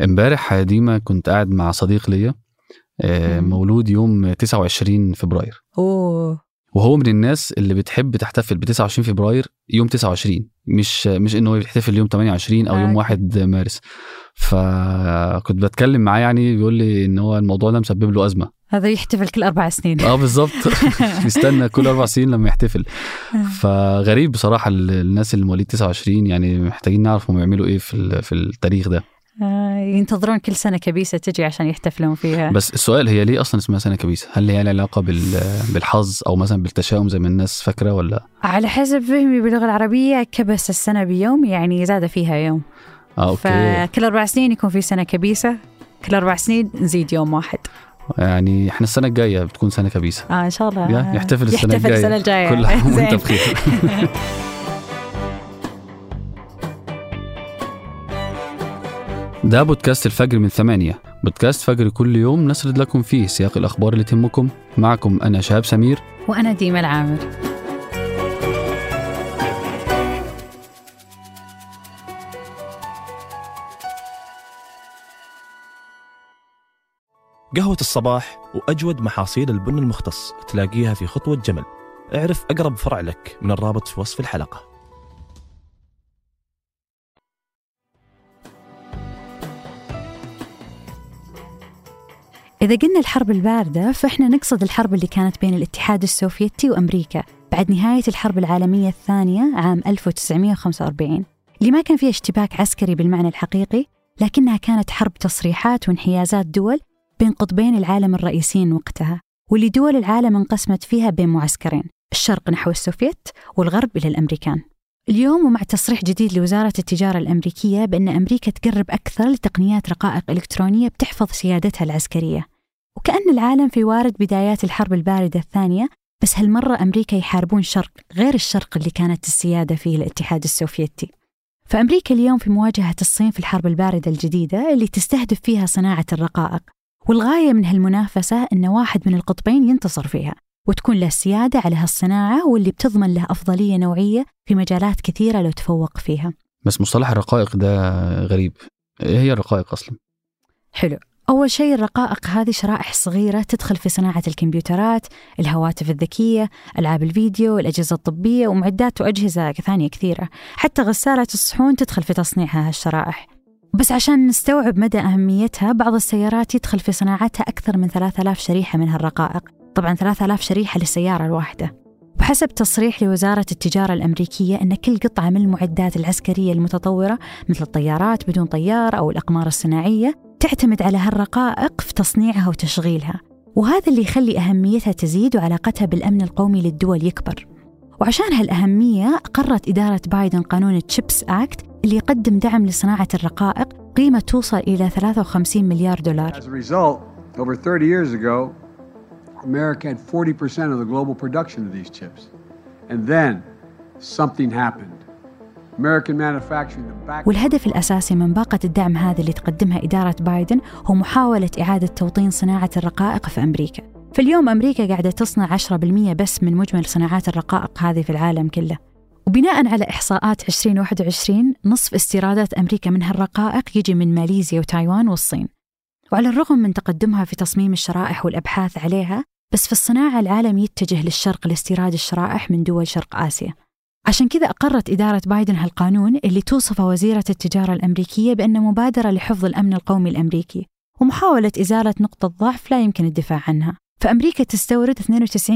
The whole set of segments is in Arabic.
امبارح يا ديما كنت قاعد مع صديق ليا آه،. مولود يوم 29 فبراير. أوه. وهو من الناس اللي بتحب تحتفل ب 29 فبراير يوم 29 مش مش إنه بيحتفل يوم 28 أو آه، يوم أوكي. 1 مارس. فكنت بتكلم معاه يعني بيقول لي إن هو الموضوع ده مسبب له أزمة. هذا يحتفل كل أربع سنين. آه بالظبط بيستنى كل أربع سنين لما يحتفل. فغريب بصراحة ال- الناس اللي مواليد 29 يعني محتاجين نعرف هم يعملوا إيه في في التاريخ ده. آه، ينتظرون كل سنة كبيسة تجي عشان يحتفلون فيها. بس السؤال هي ليه أصلا اسمها سنة كبيسة؟ هل هي لها علاقة بال- بالحظ أو مثلا بالتشاؤم زي ما الناس فاكرة ولا؟ على حسب فهمي باللغة العربية كبس السنة بيوم يعني زاد فيها يوم. آه أوكي. فكل أربع سنين يكون في سنة كبيسة. كل أربع سنين نزيد يوم واحد. يعني إحنا السنة الجاية بتكون سنة كبيسة. آه إن شاء الله. يحتفل السنة يحتفل. السنة الجاية. كل عام وانت. بخير ده بودكاست الفجر من ثمانية. بودكاست فجر كل يوم نسرد لكم فيه سياق الأخبار اللي تهمكم. معكم أنا شهاب سمير. وأنا ديما العامر. قهوة الصباح وأجود محاصيل البن المختص تلاقيها في خطوة جمل. اعرف أقرب فرع لك من الرابط في وصف الحلقة. إذا قلنا الحرب الباردة فإحنا نقصد الحرب اللي كانت بين الاتحاد السوفيتي وأمريكا بعد نهاية الحرب العالمية الثانية عام 1945 اللي ما كان فيها اشتباك عسكري بالمعنى الحقيقي لكنها كانت حرب تصريحات وانحيازات دول بين قطبين العالم الرئيسيين وقتها واللي دول العالم انقسمت فيها بين معسكرين الشرق نحو السوفيت والغرب إلى الأمريكان. اليوم ومع تصريح جديد لوزارة التجارة الأمريكية بأن أمريكا تقرب أكثر لتقنيات رقائق إلكترونية بتحفظ سيادتها العسكرية. وكأن العالم في وارد بدايات الحرب الباردة الثانية بس هالمرة أمريكا يحاربون شرق غير الشرق اللي كانت السيادة فيه الاتحاد السوفيتي. فأمريكا اليوم في مواجهة الصين في الحرب الباردة الجديدة اللي تستهدف فيها صناعة الرقائق. والغاية من هالمنافسة أن واحد من القطبين ينتصر فيها وتكون له السيادة على هالصناعة واللي بتضمن له أفضلية نوعية في مجالات كثيرة لو تفوق فيها. بس مصطلح الرقائق ده غريب. إيه هي الرقائق أصلا؟ حلو. أول شيء الرقائق هذه شرائح صغيرة تدخل في صناعة الكمبيوترات، الهواتف الذكية، ألعاب الفيديو، الأجهزة الطبية ومعدات وأجهزة ثانية كثيرة، حتى غسالة الصحون تدخل في تصنيعها هالشرائح. بس عشان نستوعب مدى أهميتها بعض السيارات يدخل في صناعتها أكثر من 3000 شريحة من هالرقائق، طبعا 3000 شريحة للسيارة الواحدة. وحسب تصريح لوزارة التجارة الأمريكية أن كل قطعة من المعدات العسكرية المتطورة مثل الطيارات بدون طيار أو الأقمار الصناعية تعتمد على هالرقائق في تصنيعها وتشغيلها وهذا اللي يخلي أهميتها تزيد وعلاقتها بالأمن القومي للدول يكبر وعشان هالأهمية قررت إدارة بايدن قانون تشيبس أكت اللي يقدم دعم لصناعة الرقائق قيمة توصل إلى 53 مليار دولار over 30 years ago, America had 40% of the global production of these chips. And then something happened. والهدف الأساسي من باقة الدعم هذه اللي تقدمها إدارة بايدن هو محاولة إعادة توطين صناعة الرقائق في أمريكا. فاليوم أمريكا قاعدة تصنع 10% بس من مجمل صناعات الرقائق هذه في العالم كله. وبناء على إحصاءات 2021 نصف استيرادات أمريكا من هالرقائق يجي من ماليزيا وتايوان والصين. وعلى الرغم من تقدمها في تصميم الشرائح والأبحاث عليها بس في الصناعة العالم يتجه للشرق لاستيراد الشرائح من دول شرق آسيا. عشان كذا أقرت إدارة بايدن هالقانون اللي توصفه وزيرة التجارة الأمريكية بأنه مبادرة لحفظ الأمن القومي الأمريكي ومحاولة إزالة نقطة ضعف لا يمكن الدفاع عنها. فأمريكا تستورد 92%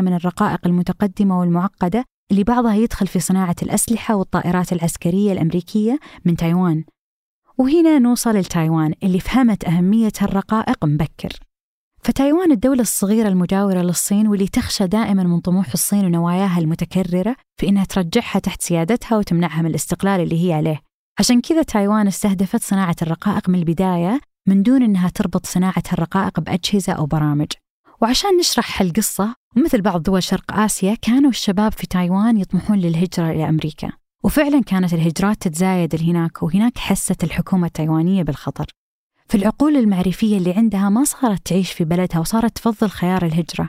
من الرقائق المتقدمة والمعقدة اللي بعضها يدخل في صناعة الأسلحة والطائرات العسكرية الأمريكية من تايوان. وهنا نوصل لتايوان اللي فهمت أهمية هالرقائق مبكر. فتايوان الدولة الصغيرة المجاورة للصين واللي تخشى دائما من طموح الصين ونواياها المتكررة في إنها ترجعها تحت سيادتها وتمنعها من الاستقلال اللي هي عليه. عشان كذا تايوان استهدفت صناعة الرقائق من البداية من دون إنها تربط صناعة الرقائق بأجهزة أو برامج. وعشان نشرح هالقصة ومثل بعض دول شرق آسيا كانوا الشباب في تايوان يطمحون للهجرة إلى أمريكا. وفعلا كانت الهجرات تتزايد هناك وهناك حست الحكومة التايوانية بالخطر. فالعقول المعرفية اللي عندها ما صارت تعيش في بلدها وصارت تفضل خيار الهجرة.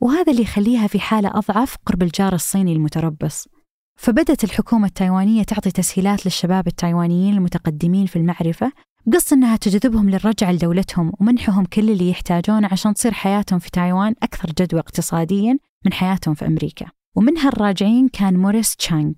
وهذا اللي يخليها في حالة أضعف قرب الجار الصيني المتربص. فبدت الحكومة التايوانية تعطي تسهيلات للشباب التايوانيين المتقدمين في المعرفة قص أنها تجذبهم للرجعة لدولتهم ومنحهم كل اللي يحتاجونه عشان تصير حياتهم في تايوان أكثر جدوى اقتصاديا من حياتهم في أمريكا. ومن هالراجعين كان موريس تشانغ.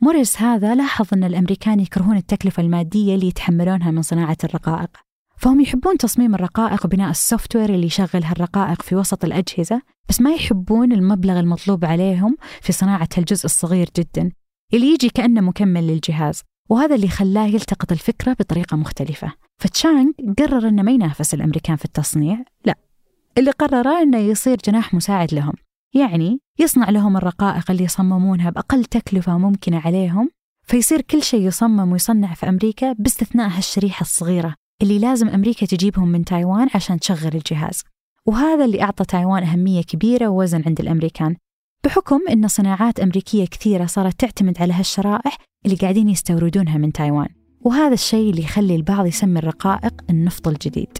موريس هذا لاحظ أن الأمريكان يكرهون التكلفة المادية اللي يتحملونها من صناعة الرقائق. فهم يحبون تصميم الرقائق وبناء السوفت وير اللي يشغل هالرقائق في وسط الأجهزة بس ما يحبون المبلغ المطلوب عليهم في صناعة هالجزء الصغير جدا اللي يجي كأنه مكمل للجهاز وهذا اللي خلاه يلتقط الفكرة بطريقة مختلفة. فتشانغ قرر أنه ما ينافس الأمريكان في التصنيع لا اللي قرره أنه يصير جناح مساعد لهم يعني يصنع لهم الرقائق اللي يصممونها بأقل تكلفة ممكنة عليهم فيصير كل شيء يصمم ويصنع في أمريكا باستثناء هالشريحة الصغيرة. اللي لازم أمريكا تجيبهم من تايوان عشان تشغل الجهاز. وهذا اللي أعطى تايوان أهمية كبيرة ووزن عند الأمريكان. بحكم أن صناعات أمريكية كثيرة صارت تعتمد على هالشرائح اللي قاعدين يستوردونها من تايوان. وهذا الشيء اللي يخلي البعض يسمي الرقائق النفط الجديد.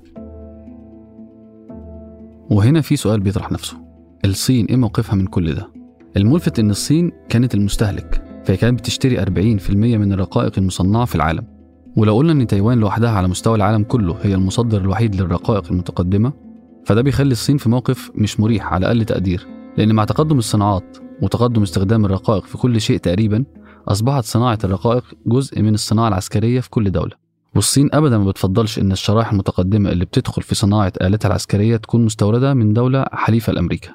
وهنا في سؤال بيطرح نفسه. الصين إيه موقفها من كل ده؟ الملفت إن الصين كانت المستهلك فهي كانت بتشتري 40% من الرقائق المصنعة في العالم. ولو قلنا إن تايوان لوحدها على مستوى العالم كله هي المصدر الوحيد للرقائق المتقدمة فده بيخلي الصين في موقف مش مريح على أقل تقدير لأن مع تقدم الصناعات وتقدم استخدام الرقائق في كل شيء تقريبا أصبحت صناعة الرقائق جزء من الصناعة العسكرية في كل دولة. والصين أبدا ما بتفضلش إن الشرائح المتقدمة اللي بتدخل في صناعة آلاتها العسكرية تكون مستوردة من دولة حليفة لأمريكا.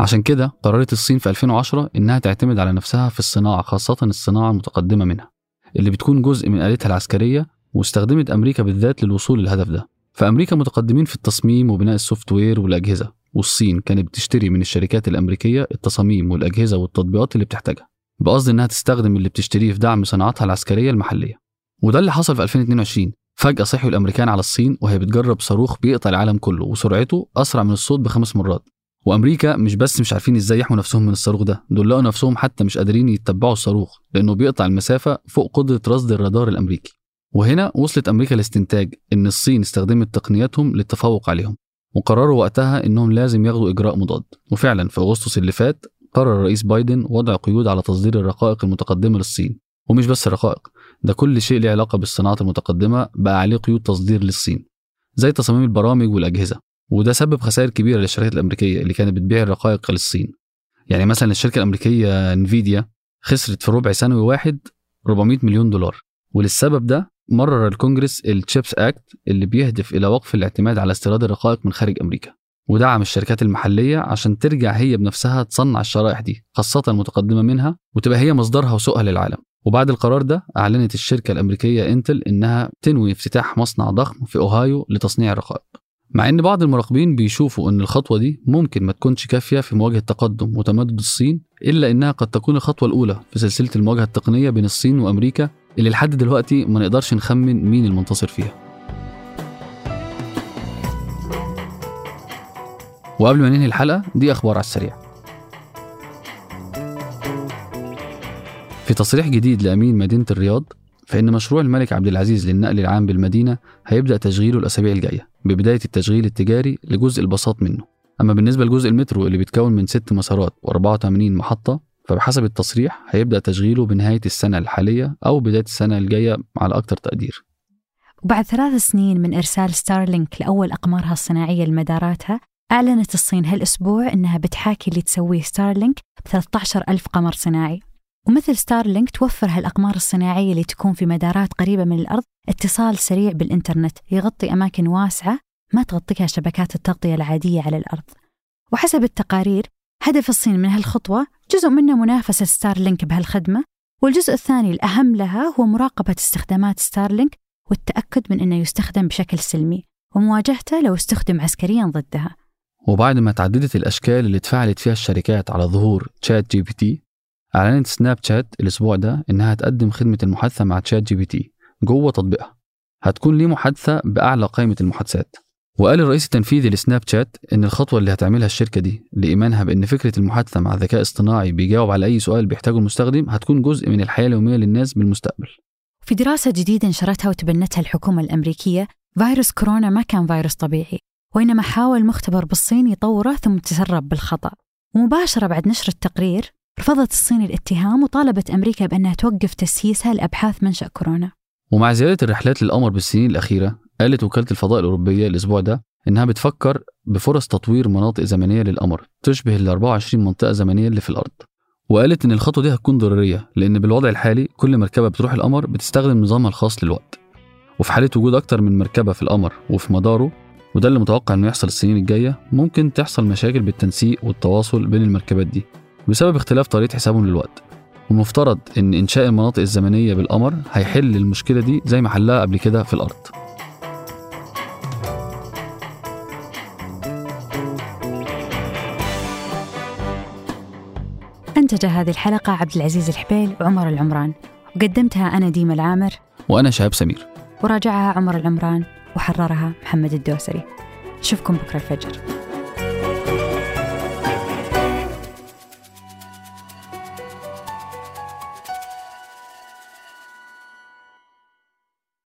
عشان كده قررت الصين في 2010 إنها تعتمد على نفسها في الصناعة خاصة الصناعة المتقدمة منها. اللي بتكون جزء من آلتها العسكرية واستخدمت أمريكا بالذات للوصول للهدف ده. فأمريكا متقدمين في التصميم وبناء السوفت وير والأجهزة والصين كانت بتشتري من الشركات الأمريكية التصاميم والأجهزة والتطبيقات اللي بتحتاجها بقصد إنها تستخدم اللي بتشتريه في دعم صناعتها العسكرية المحلية. وده اللي حصل في 2022 فجأة صحوا الأمريكان على الصين وهي بتجرب صاروخ بيقطع العالم كله وسرعته أسرع من الصوت بخمس مرات. وأمريكا مش بس مش عارفين إزاي يحموا نفسهم من الصاروخ ده دول لقوا نفسهم حتى مش قادرين يتبعوا الصاروخ لأنه بيقطع المسافة فوق قدرة رصد الرادار الأمريكي. وهنا وصلت أمريكا لاستنتاج إن الصين استخدمت تقنياتهم للتفوق عليهم وقرروا وقتها إنهم لازم ياخدوا إجراء مضاد. وفعلا في أغسطس اللي فات قرر الرئيس بايدن وضع قيود على تصدير الرقائق المتقدمة للصين. ومش بس الرقائق ده كل شيء له علاقة بالصناعات المتقدمة بقى عليه قيود تصدير للصين زي تصاميم البرامج والأجهزة. وده سبب خسائر كبيرة للشركات الأمريكية اللي كانت بتبيع الرقائق للصين. يعني مثلا الشركة الأمريكية انفيديا خسرت في ربع سنوي واحد 400 مليون دولار. وللسبب ده مرر الكونجرس التشيبس اكت اللي بيهدف إلى وقف الاعتماد على استيراد الرقائق من خارج أمريكا. ودعم الشركات المحلية عشان ترجع هي بنفسها تصنع الشرائح دي خاصة المتقدمه منها وتبقى هي مصدرها وسوقها للعالم. وبعد القرار ده أعلنت الشركة الأمريكية انتل إنها تنوي افتتاح مصنع ضخم في أوهايو لتصنيع الرقائق. مع إن بعض المراقبين بيشوفوا إن الخطوة دي ممكن ما تكونش كافية في مواجهة تقدم وتمدد الصين إلا إنها قد تكون الخطوة الأولى في سلسلة المواجهة التقنية بين الصين وأمريكا اللي لحد دلوقتي ما نقدرش نخمن مين المنتصر فيها. وقبل ما ننهي الحلقة دي أخبار على السريع. في تصريح جديد لأمين مدينة الرياض فإن مشروع الملك عبد العزيز للنقل العام بالمدينة هيبدأ تشغيله الأسابيع الجاية ببداية التشغيل التجاري لجزء البساط منه. أما بالنسبة لجزء المترو اللي بيتكون من ست مسارات و84 محطة فبحسب التصريح هيبدأ تشغيله بنهاية السنة الحالية أو بداية السنة الجاية على أكثر تقدير. وبعد ثلاث سنين من إرسال ستارلينك لأول أقمارها الصناعية لمداراتها أعلنت الصين هالأسبوع أنها بتحاكي اللي تسويه ستارلينك ب 13 ألف قمر صناعي. ومثل ستارلينك توفر هالأقمار الصناعية اللي تكون في مدارات قريبة من الأرض اتصال سريع بالإنترنت يغطي أماكن واسعة ما تغطيها شبكات التغطية العادية على الأرض. وحسب التقارير هدف الصين من هالخطوة جزء منه منافسة ستارلينك بهالخدمة والجزء الثاني الأهم لها هو مراقبة استخدامات ستارلينك والتأكد من أنه يستخدم بشكل سلمي ومواجهته لو استخدم عسكريا ضدها. وبعد ما تعددت الأشكال اللي تفاعلت فيها الشركات على ظهور تشات جي بي تي أعلنت سناب شات الأسبوع ده إنها تقدم خدمة المحادثة مع تشات جي بي تي جوه تطبيقها. هتكون ليه محادثة بأعلى قائمة المحادثات. وقال الرئيس التنفيذي لسناب شات إن الخطوة اللي هتعملها الشركة دي لإيمانها بإن فكرة المحادثة مع ذكاء اصطناعي بيجاوب على أي سؤال بيحتاجه المستخدم هتكون جزء من الحياة اليومية للناس بالمستقبل. في دراسة جديدة نشرتها وتبنتها الحكومة الأمريكية فيروس كورونا ما كان فيروس طبيعي وإنما حاول مختبر بالصين يطوره ثم تسرب بالخطأ. ومباشرة بعد نشر التقرير رفضت الصين الاتهام وطالبت أمريكا بأنها توقف تسييسها لأبحاث منشأ كورونا. ومع زيادة الرحلات للقمر بالسنين الأخيرة قالت وكالة الفضاء الأوروبية الأسبوع ده إنها بتفكر بفرص تطوير مناطق زمنية للقمر تشبه ال 24 منطقة زمنية اللي في الأرض. وقالت إن الخطوة دي هتكون ضرورية لأن بالوضع الحالي كل مركبة بتروح القمر بتستخدم نظامها الخاص للوقت. وفي حالة وجود أكتر من مركبة في القمر وفي مداره وده اللي متوقع إنه يحصل السنين الجاية ممكن تحصل مشاكل بالتنسيق والتواصل بين المركبات دي. بسبب اختلاف طريقة حسابهم للوقت. ومفترض إن إنشاء المناطق الزمنية بالقمر هيحل المشكلة دي زي ما حلها قبل كده في الأرض. أنتج هذه الحلقة عبد العزيز الحبيل وعمر العمران. وقدمتها أنا ديما العامر. وأنا شهاب سمير. وراجعها عمر العمران وحررها محمد الدوسري. نشوفكم بكرة الفجر.